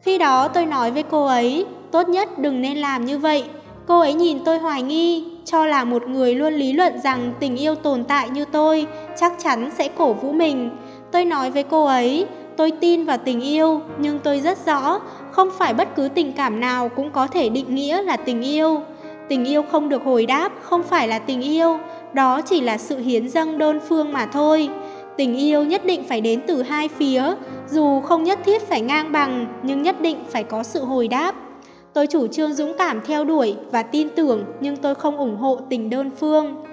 Khi đó tôi nói với cô ấy, tốt nhất đừng nên làm như vậy. Cô ấy nhìn tôi hoài nghi, cho là một người luôn lý luận rằng tình yêu tồn tại như tôi chắc chắn sẽ cổ vũ mình. Tôi nói với cô ấy, tôi tin vào tình yêu, nhưng tôi rất rõ, không phải bất cứ tình cảm nào cũng có thể định nghĩa là tình yêu. Tình yêu không được hồi đáp không phải là tình yêu, đó chỉ là sự hiến dâng đơn phương mà thôi. Tình yêu nhất định phải đến từ hai phía, dù không nhất thiết phải ngang bằng, nhưng nhất định phải có sự hồi đáp. Tôi chủ trương dũng cảm theo đuổi và tin tưởng, nhưng tôi không ủng hộ tình đơn phương.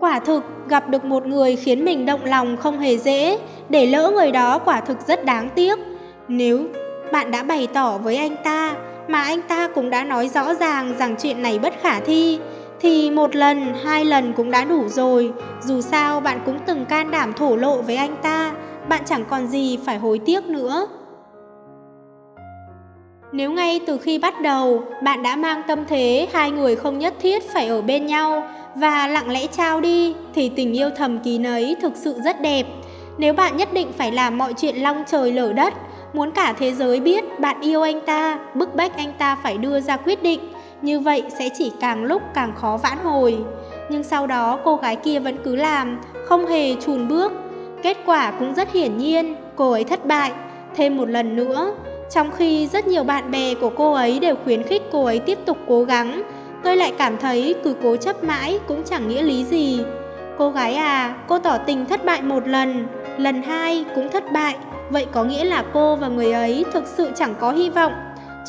Quả thực, gặp được một người khiến mình động lòng không hề dễ, để lỡ người đó quả thực rất đáng tiếc. Nếu bạn đã bày tỏ với anh ta, mà anh ta cũng đã nói rõ ràng rằng chuyện này bất khả thi, thì một lần, hai lần cũng đã đủ rồi. Dù sao bạn cũng từng can đảm thổ lộ với anh ta, bạn chẳng còn gì phải hối tiếc nữa. Nếu ngay từ khi bắt đầu, bạn đã mang tâm thế hai người không nhất thiết phải ở bên nhau và lặng lẽ trao đi, thì tình yêu thầm kín ấy thực sự rất đẹp. Nếu bạn nhất định phải làm mọi chuyện long trời lở đất, muốn cả thế giới biết bạn yêu anh ta, bức bách anh ta phải đưa ra quyết định, như vậy sẽ chỉ càng lúc càng khó vãn hồi. Nhưng sau đó cô gái kia vẫn cứ làm, không hề chùn bước. Kết quả cũng rất hiển nhiên, cô ấy thất bại. Thêm một lần nữa, trong khi rất nhiều bạn bè của cô ấy đều khuyến khích cô ấy tiếp tục cố gắng, tôi lại cảm thấy cứ cố chấp mãi cũng chẳng nghĩa lý gì. Cô gái à, cô tỏ tình thất bại một lần, lần hai cũng thất bại, vậy có nghĩa là cô và người ấy thực sự chẳng có hy vọng.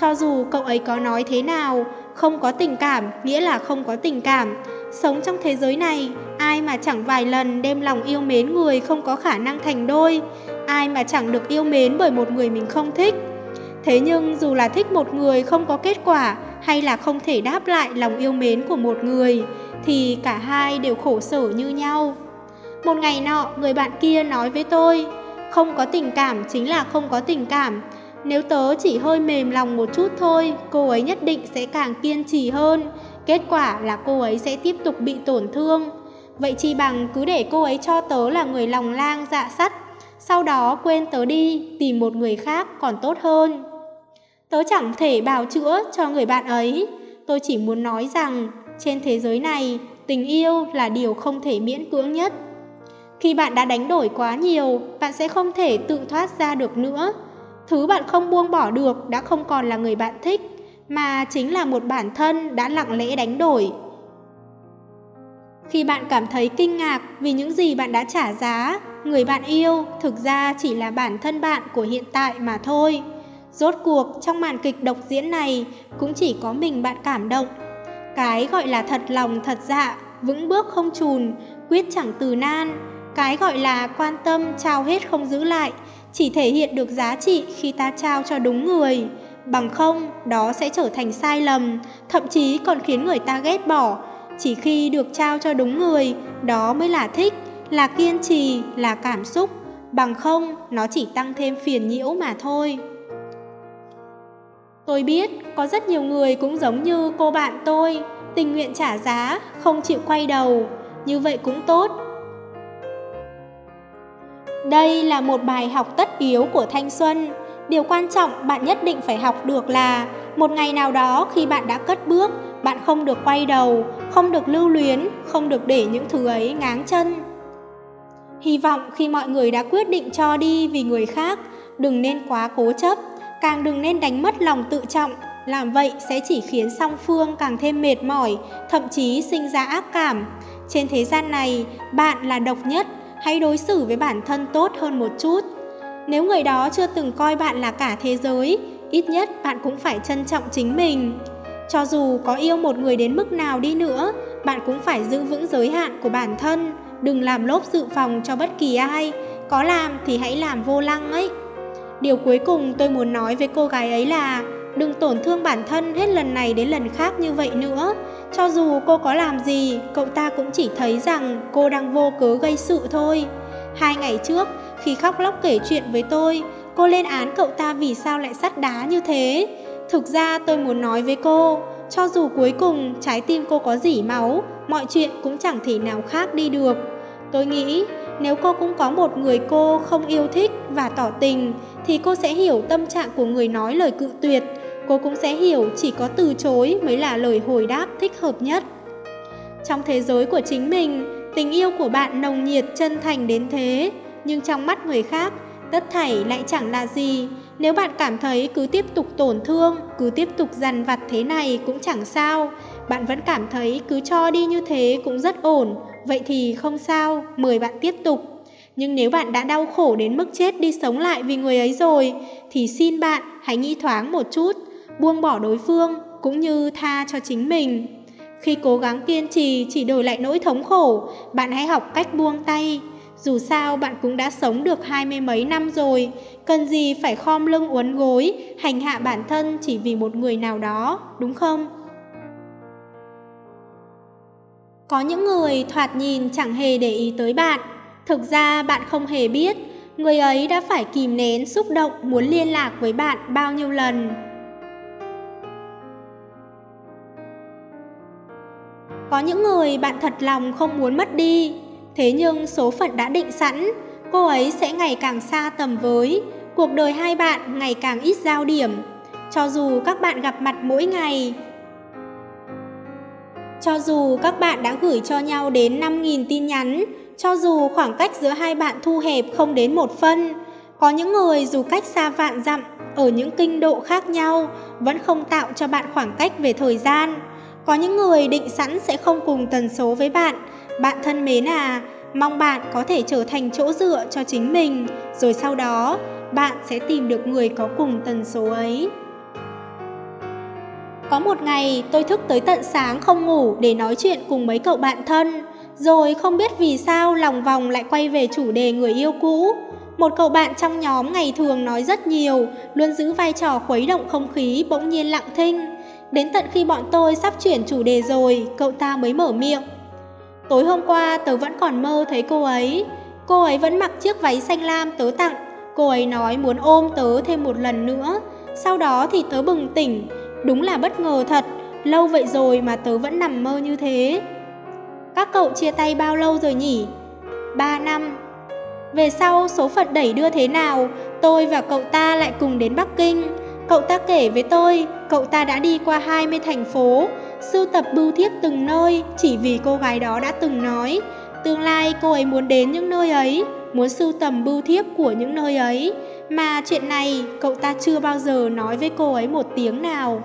Cho dù cậu ấy có nói thế nào, không có tình cảm nghĩa là không có tình cảm. Sống trong thế giới này, ai mà chẳng vài lần đem lòng yêu mến người không có khả năng thành đôi, ai mà chẳng được yêu mến bởi một người mình không thích. Thế nhưng dù là thích một người không có kết quả hay là không thể đáp lại lòng yêu mến của một người, thì cả hai đều khổ sở như nhau. Một ngày nọ, người bạn kia nói với tôi, không có tình cảm chính là không có tình cảm, nếu tớ chỉ hơi mềm lòng một chút thôi, cô ấy nhất định sẽ càng kiên trì hơn. Kết quả là cô ấy sẽ tiếp tục bị tổn thương. Vậy chi bằng cứ để cô ấy cho tớ là người lòng lang dạ sắt, sau đó quên tớ đi, tìm một người khác còn tốt hơn. Tớ chẳng thể bào chữa cho người bạn ấy. Tôi chỉ muốn nói rằng trên thế giới này, tình yêu là điều không thể miễn cưỡng nhất. Khi bạn đã đánh đổi quá nhiều, bạn sẽ không thể tự thoát ra được nữa. Thứ bạn không buông bỏ được đã không còn là người bạn thích, mà chính là một bản thân đã lặng lẽ đánh đổi. Khi bạn cảm thấy kinh ngạc vì những gì bạn đã trả giá, người bạn yêu thực ra chỉ là bản thân bạn của hiện tại mà thôi. Rốt cuộc trong màn kịch độc diễn này cũng chỉ có mình bạn cảm động. Cái gọi là thật lòng thật dạ, vững bước không chùn, quyết chẳng từ nan. Cái gọi là quan tâm trao hết không giữ lại, chỉ thể hiện được giá trị khi ta trao cho đúng người. Bằng không, đó sẽ trở thành sai lầm, thậm chí còn khiến người ta ghét bỏ. Chỉ khi được trao cho đúng người, đó mới là thích, là kiên trì, là cảm xúc. Bằng không, nó chỉ tăng thêm phiền nhiễu mà thôi. Tôi biết có rất nhiều người cũng giống như cô bạn tôi, tình nguyện trả giá, không chịu quay đầu. Như vậy cũng tốt. Đây là một bài học tất yếu của thanh xuân. Điều quan trọng bạn nhất định phải học được là một ngày nào đó khi bạn đã cất bước, bạn không được quay đầu, không được lưu luyến, không được để những thứ ấy ngáng chân. Hy vọng khi mọi người đã quyết định cho đi vì người khác, đừng nên quá cố chấp, càng đừng nên đánh mất lòng tự trọng, làm vậy sẽ chỉ khiến song phương càng thêm mệt mỏi, thậm chí sinh ra ác cảm. Trên thế gian này, bạn là độc nhất, hãy đối xử với bản thân tốt hơn một chút. Nếu người đó chưa từng coi bạn là cả thế giới, ít nhất bạn cũng phải trân trọng chính mình. Cho dù có yêu một người đến mức nào đi nữa, bạn cũng phải giữ vững giới hạn của bản thân, đừng làm lốp dự phòng cho bất kỳ ai, có làm thì hãy làm vô lăng ấy. Điều cuối cùng tôi muốn nói với cô gái ấy là đừng tổn thương bản thân hết lần này đến lần khác như vậy nữa. Cho dù cô có làm gì, cậu ta cũng chỉ thấy rằng cô đang vô cớ gây sự thôi. Hai ngày trước, khi khóc lóc kể chuyện với tôi, cô lên án cậu ta vì sao lại sắt đá như thế. Thực ra tôi muốn nói với cô, cho dù cuối cùng trái tim cô có dỉ máu, mọi chuyện cũng chẳng thể nào khác đi được. Tôi nghĩ nếu cô cũng có một người cô không yêu thích và tỏ tình thì cô sẽ hiểu tâm trạng của người nói lời cự tuyệt cô cũng sẽ hiểu chỉ có từ chối mới là lời hồi đáp thích hợp nhất. Trong thế giới của chính mình, tình yêu của bạn nồng nhiệt chân thành đến thế, nhưng trong mắt người khác, tất thảy lại chẳng là gì. Nếu bạn cảm thấy cứ tiếp tục tổn thương, cứ tiếp tục dằn vặt thế này cũng chẳng sao, bạn vẫn cảm thấy cứ cho đi như thế cũng rất ổn, vậy thì không sao, mời bạn tiếp tục. Nhưng nếu bạn đã đau khổ đến mức chết đi sống lại vì người ấy rồi, thì xin bạn hãy nghĩ thoáng một chút, buông bỏ đối phương cũng như tha cho chính mình. Khi cố gắng kiên trì chỉ đổi lại nỗi thống khổ, bạn hãy học cách buông tay. Dù sao bạn cũng đã sống được hai mươi mấy năm rồi, cần gì phải khom lưng uốn gối, hành hạ bản thân chỉ vì một người nào đó, đúng không? Có những người thoạt nhìn chẳng hề để ý tới bạn, thực ra bạn không hề biết, người ấy đã phải kìm nén xúc động muốn liên lạc với bạn bao nhiêu lần. Có những người bạn thật lòng không muốn mất đi, thế nhưng số phận đã định sẵn, cô ấy sẽ ngày càng xa tầm với, cuộc đời hai bạn ngày càng ít giao điểm. Cho dù các bạn gặp mặt mỗi ngày, cho dù các bạn đã gửi cho nhau đến 5.000 tin nhắn, cho dù khoảng cách giữa hai bạn thu hẹp không đến một phân, có những người dù cách xa vạn dặm ở những kinh độ khác nhau vẫn không tạo cho bạn khoảng cách về thời gian. Có những người định sẵn sẽ không cùng tần số với bạn. Bạn thân mến à, mong bạn có thể trở thành chỗ dựa cho chính mình, rồi sau đó bạn sẽ tìm được người có cùng tần số ấy. Có một ngày tôi thức tới tận sáng không ngủ để nói chuyện cùng mấy cậu bạn thân, rồi không biết vì sao lòng vòng lại quay về chủ đề người yêu cũ. Một cậu bạn trong nhóm ngày thường nói rất nhiều, luôn giữ vai trò khuấy động không khí bỗng nhiên lặng thinh. Đến tận khi bọn tôi sắp chuyển chủ đề rồi, cậu ta mới mở miệng. Tối hôm qua tớ vẫn còn mơ thấy cô ấy. Cô ấy vẫn mặc chiếc váy xanh lam tớ tặng. Cô ấy nói muốn ôm tớ thêm một lần nữa. Sau đó thì tớ bừng tỉnh. Đúng là bất ngờ thật. Lâu vậy rồi mà tớ vẫn nằm mơ như thế. Các cậu chia tay bao lâu rồi nhỉ? Ba năm. Về sau số phận đẩy đưa thế nào, tôi và cậu ta lại cùng đến Bắc Kinh. Cậu ta kể với tôi, cậu ta đã đi qua 20 thành phố, sưu tập bưu thiếp từng nơi chỉ vì cô gái đó đã từng nói. Tương lai cô ấy muốn đến những nơi ấy, muốn sưu tầm bưu thiếp của những nơi ấy. Mà chuyện này cậu ta chưa bao giờ nói với cô ấy một tiếng nào.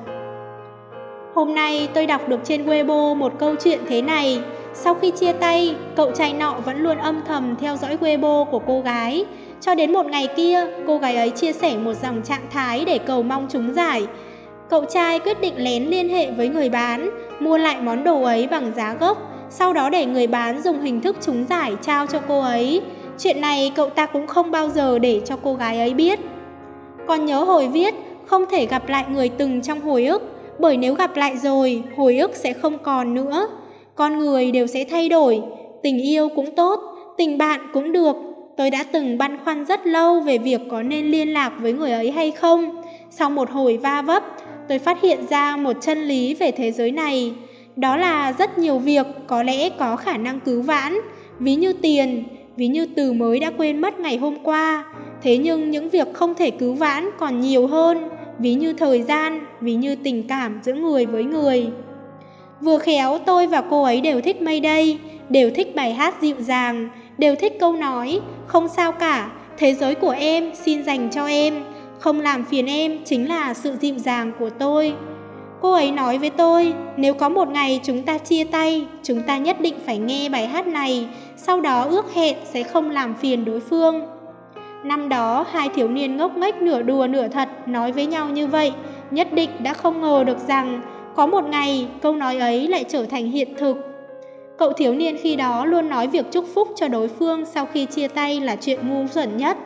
Hôm nay tôi đọc được trên Weibo một câu chuyện thế này. Sau khi chia tay, cậu trai nọ vẫn luôn âm thầm theo dõi Weibo của cô gái. Cho đến một ngày kia, cô gái ấy chia sẻ một dòng trạng thái để cầu mong chúng giải. Cậu trai quyết định lén liên hệ với người bán, mua lại món đồ ấy bằng giá gốc, sau đó để người bán dùng hình thức trúng giải trao cho cô ấy. Chuyện này cậu ta cũng không bao giờ để cho cô gái ấy biết. Còn nhớ hồi viết, không thể gặp lại người từng trong hồi ức, bởi nếu gặp lại rồi, hồi ức sẽ không còn nữa. Con người đều sẽ thay đổi, tình yêu cũng tốt, tình bạn cũng được, Tôi đã từng băn khoăn rất lâu về việc có nên liên lạc với người ấy hay không. Sau một hồi va vấp, tôi phát hiện ra một chân lý về thế giới này. Đó là rất nhiều việc có lẽ có khả năng cứu vãn, ví như tiền, ví như từ mới đã quên mất ngày hôm qua. Thế nhưng những việc không thể cứu vãn còn nhiều hơn, ví như thời gian, ví như tình cảm giữa người với người. Vừa khéo tôi và cô ấy đều thích mây đây, đều thích bài hát dịu dàng, đều thích câu nói không sao cả, thế giới của em xin dành cho em, không làm phiền em chính là sự dịu dàng của tôi. Cô ấy nói với tôi, nếu có một ngày chúng ta chia tay, chúng ta nhất định phải nghe bài hát này, sau đó ước hẹn sẽ không làm phiền đối phương. Năm đó, hai thiếu niên ngốc nghếch nửa đùa nửa thật nói với nhau như vậy, nhất định đã không ngờ được rằng có một ngày câu nói ấy lại trở thành hiện thực. Cậu thiếu niên khi đó luôn nói việc chúc phúc cho đối phương sau khi chia tay là chuyện ngu xuẩn nhất.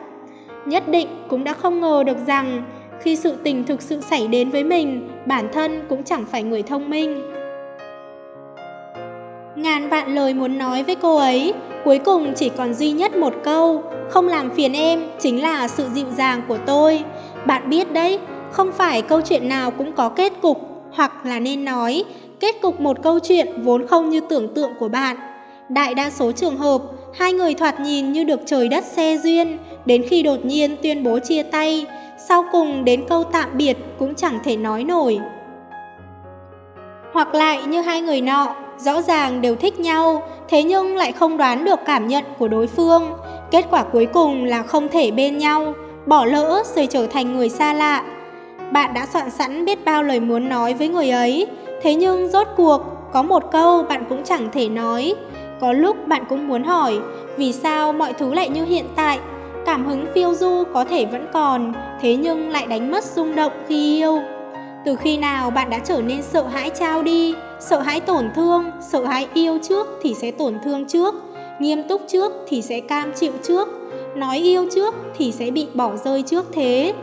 Nhất định cũng đã không ngờ được rằng khi sự tình thực sự xảy đến với mình, bản thân cũng chẳng phải người thông minh. Ngàn vạn lời muốn nói với cô ấy, cuối cùng chỉ còn duy nhất một câu, không làm phiền em chính là sự dịu dàng của tôi. Bạn biết đấy, không phải câu chuyện nào cũng có kết cục, hoặc là nên nói, kết cục một câu chuyện vốn không như tưởng tượng của bạn. Đại đa số trường hợp, hai người thoạt nhìn như được trời đất xe duyên, đến khi đột nhiên tuyên bố chia tay, sau cùng đến câu tạm biệt cũng chẳng thể nói nổi. Hoặc lại như hai người nọ, rõ ràng đều thích nhau, thế nhưng lại không đoán được cảm nhận của đối phương. Kết quả cuối cùng là không thể bên nhau, bỏ lỡ rồi trở thành người xa lạ. Bạn đã soạn sẵn biết bao lời muốn nói với người ấy, thế nhưng rốt cuộc có một câu bạn cũng chẳng thể nói. Có lúc bạn cũng muốn hỏi, vì sao mọi thứ lại như hiện tại? Cảm hứng phiêu du có thể vẫn còn, thế nhưng lại đánh mất rung động khi yêu. Từ khi nào bạn đã trở nên sợ hãi trao đi, sợ hãi tổn thương, sợ hãi yêu trước thì sẽ tổn thương trước, nghiêm túc trước thì sẽ cam chịu trước, nói yêu trước thì sẽ bị bỏ rơi trước thế.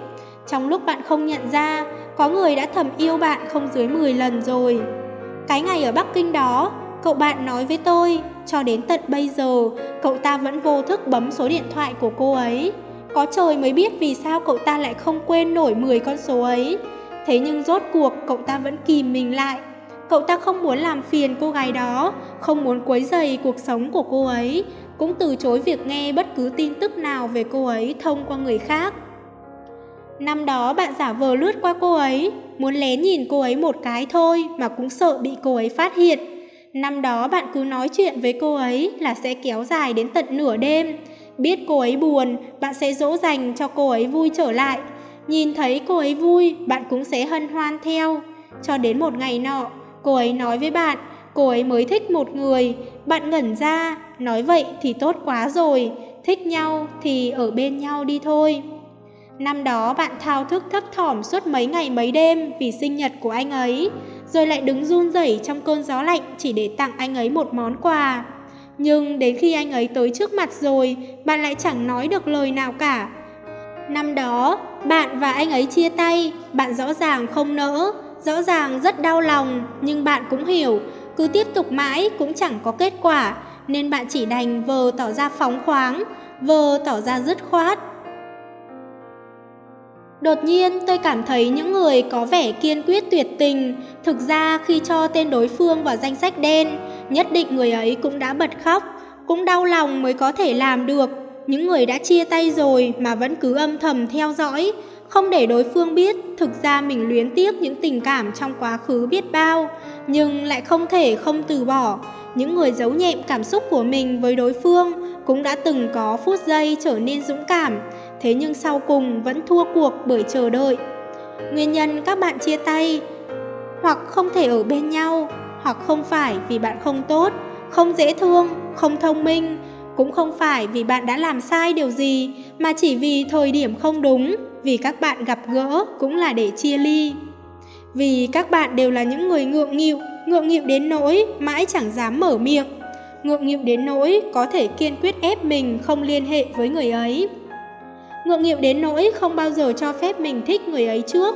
Trong lúc bạn không nhận ra, có người đã thầm yêu bạn không dưới 10 lần rồi. Cái ngày ở Bắc Kinh đó, cậu bạn nói với tôi, cho đến tận bây giờ, cậu ta vẫn vô thức bấm số điện thoại của cô ấy. Có trời mới biết vì sao cậu ta lại không quên nổi 10 con số ấy. Thế nhưng rốt cuộc cậu ta vẫn kìm mình lại. Cậu ta không muốn làm phiền cô gái đó, không muốn quấy dày cuộc sống của cô ấy, cũng từ chối việc nghe bất cứ tin tức nào về cô ấy thông qua người khác. Năm đó bạn giả vờ lướt qua cô ấy, muốn lén nhìn cô ấy một cái thôi mà cũng sợ bị cô ấy phát hiện. Năm đó bạn cứ nói chuyện với cô ấy là sẽ kéo dài đến tận nửa đêm. Biết cô ấy buồn, bạn sẽ dỗ dành cho cô ấy vui trở lại. Nhìn thấy cô ấy vui, bạn cũng sẽ hân hoan theo. Cho đến một ngày nọ, cô ấy nói với bạn, cô ấy mới thích một người. Bạn ngẩn ra, nói vậy thì tốt quá rồi, thích nhau thì ở bên nhau đi thôi. Năm đó bạn thao thức thấp thỏm suốt mấy ngày mấy đêm vì sinh nhật của anh ấy, rồi lại đứng run rẩy trong cơn gió lạnh chỉ để tặng anh ấy một món quà. Nhưng đến khi anh ấy tới trước mặt rồi, bạn lại chẳng nói được lời nào cả. Năm đó, bạn và anh ấy chia tay, bạn rõ ràng không nỡ, rõ ràng rất đau lòng, nhưng bạn cũng hiểu, cứ tiếp tục mãi cũng chẳng có kết quả, nên bạn chỉ đành vờ tỏ ra phóng khoáng, vờ tỏ ra dứt khoát, Đột nhiên tôi cảm thấy những người có vẻ kiên quyết tuyệt tình, thực ra khi cho tên đối phương vào danh sách đen, nhất định người ấy cũng đã bật khóc, cũng đau lòng mới có thể làm được. Những người đã chia tay rồi mà vẫn cứ âm thầm theo dõi, không để đối phương biết thực ra mình luyến tiếc những tình cảm trong quá khứ biết bao, nhưng lại không thể không từ bỏ. Những người giấu nhẹm cảm xúc của mình với đối phương cũng đã từng có phút giây trở nên dũng cảm, thế nhưng sau cùng vẫn thua cuộc bởi chờ đợi. Nguyên nhân các bạn chia tay hoặc không thể ở bên nhau, hoặc không phải vì bạn không tốt, không dễ thương, không thông minh, cũng không phải vì bạn đã làm sai điều gì, mà chỉ vì thời điểm không đúng, vì các bạn gặp gỡ cũng là để chia ly. Vì các bạn đều là những người ngượng nghịu, ngượng nghịu đến nỗi mãi chẳng dám mở miệng, ngượng nghịu đến nỗi có thể kiên quyết ép mình không liên hệ với người ấy ngượng nghịu đến nỗi không bao giờ cho phép mình thích người ấy trước.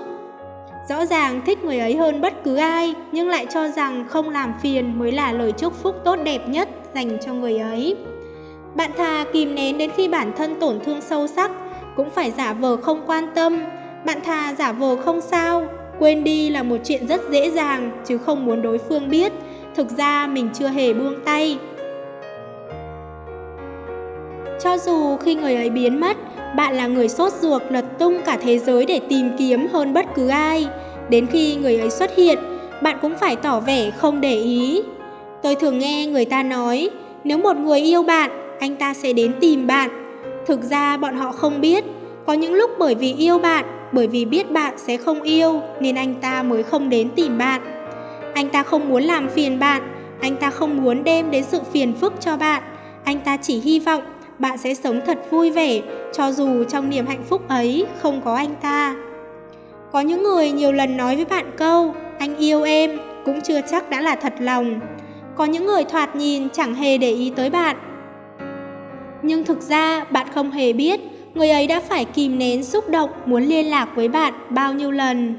Rõ ràng thích người ấy hơn bất cứ ai, nhưng lại cho rằng không làm phiền mới là lời chúc phúc tốt đẹp nhất dành cho người ấy. Bạn thà kìm nén đến khi bản thân tổn thương sâu sắc, cũng phải giả vờ không quan tâm. Bạn thà giả vờ không sao, quên đi là một chuyện rất dễ dàng, chứ không muốn đối phương biết. Thực ra mình chưa hề buông tay. Cho dù khi người ấy biến mất, bạn là người sốt ruột lật tung cả thế giới để tìm kiếm hơn bất cứ ai. Đến khi người ấy xuất hiện, bạn cũng phải tỏ vẻ không để ý. Tôi thường nghe người ta nói, nếu một người yêu bạn, anh ta sẽ đến tìm bạn. Thực ra bọn họ không biết, có những lúc bởi vì yêu bạn, bởi vì biết bạn sẽ không yêu nên anh ta mới không đến tìm bạn. Anh ta không muốn làm phiền bạn, anh ta không muốn đem đến sự phiền phức cho bạn, anh ta chỉ hy vọng bạn sẽ sống thật vui vẻ, cho dù trong niềm hạnh phúc ấy không có anh ta. Có những người nhiều lần nói với bạn câu, anh yêu em, cũng chưa chắc đã là thật lòng. Có những người thoạt nhìn chẳng hề để ý tới bạn. Nhưng thực ra, bạn không hề biết người ấy đã phải kìm nén xúc động muốn liên lạc với bạn bao nhiêu lần.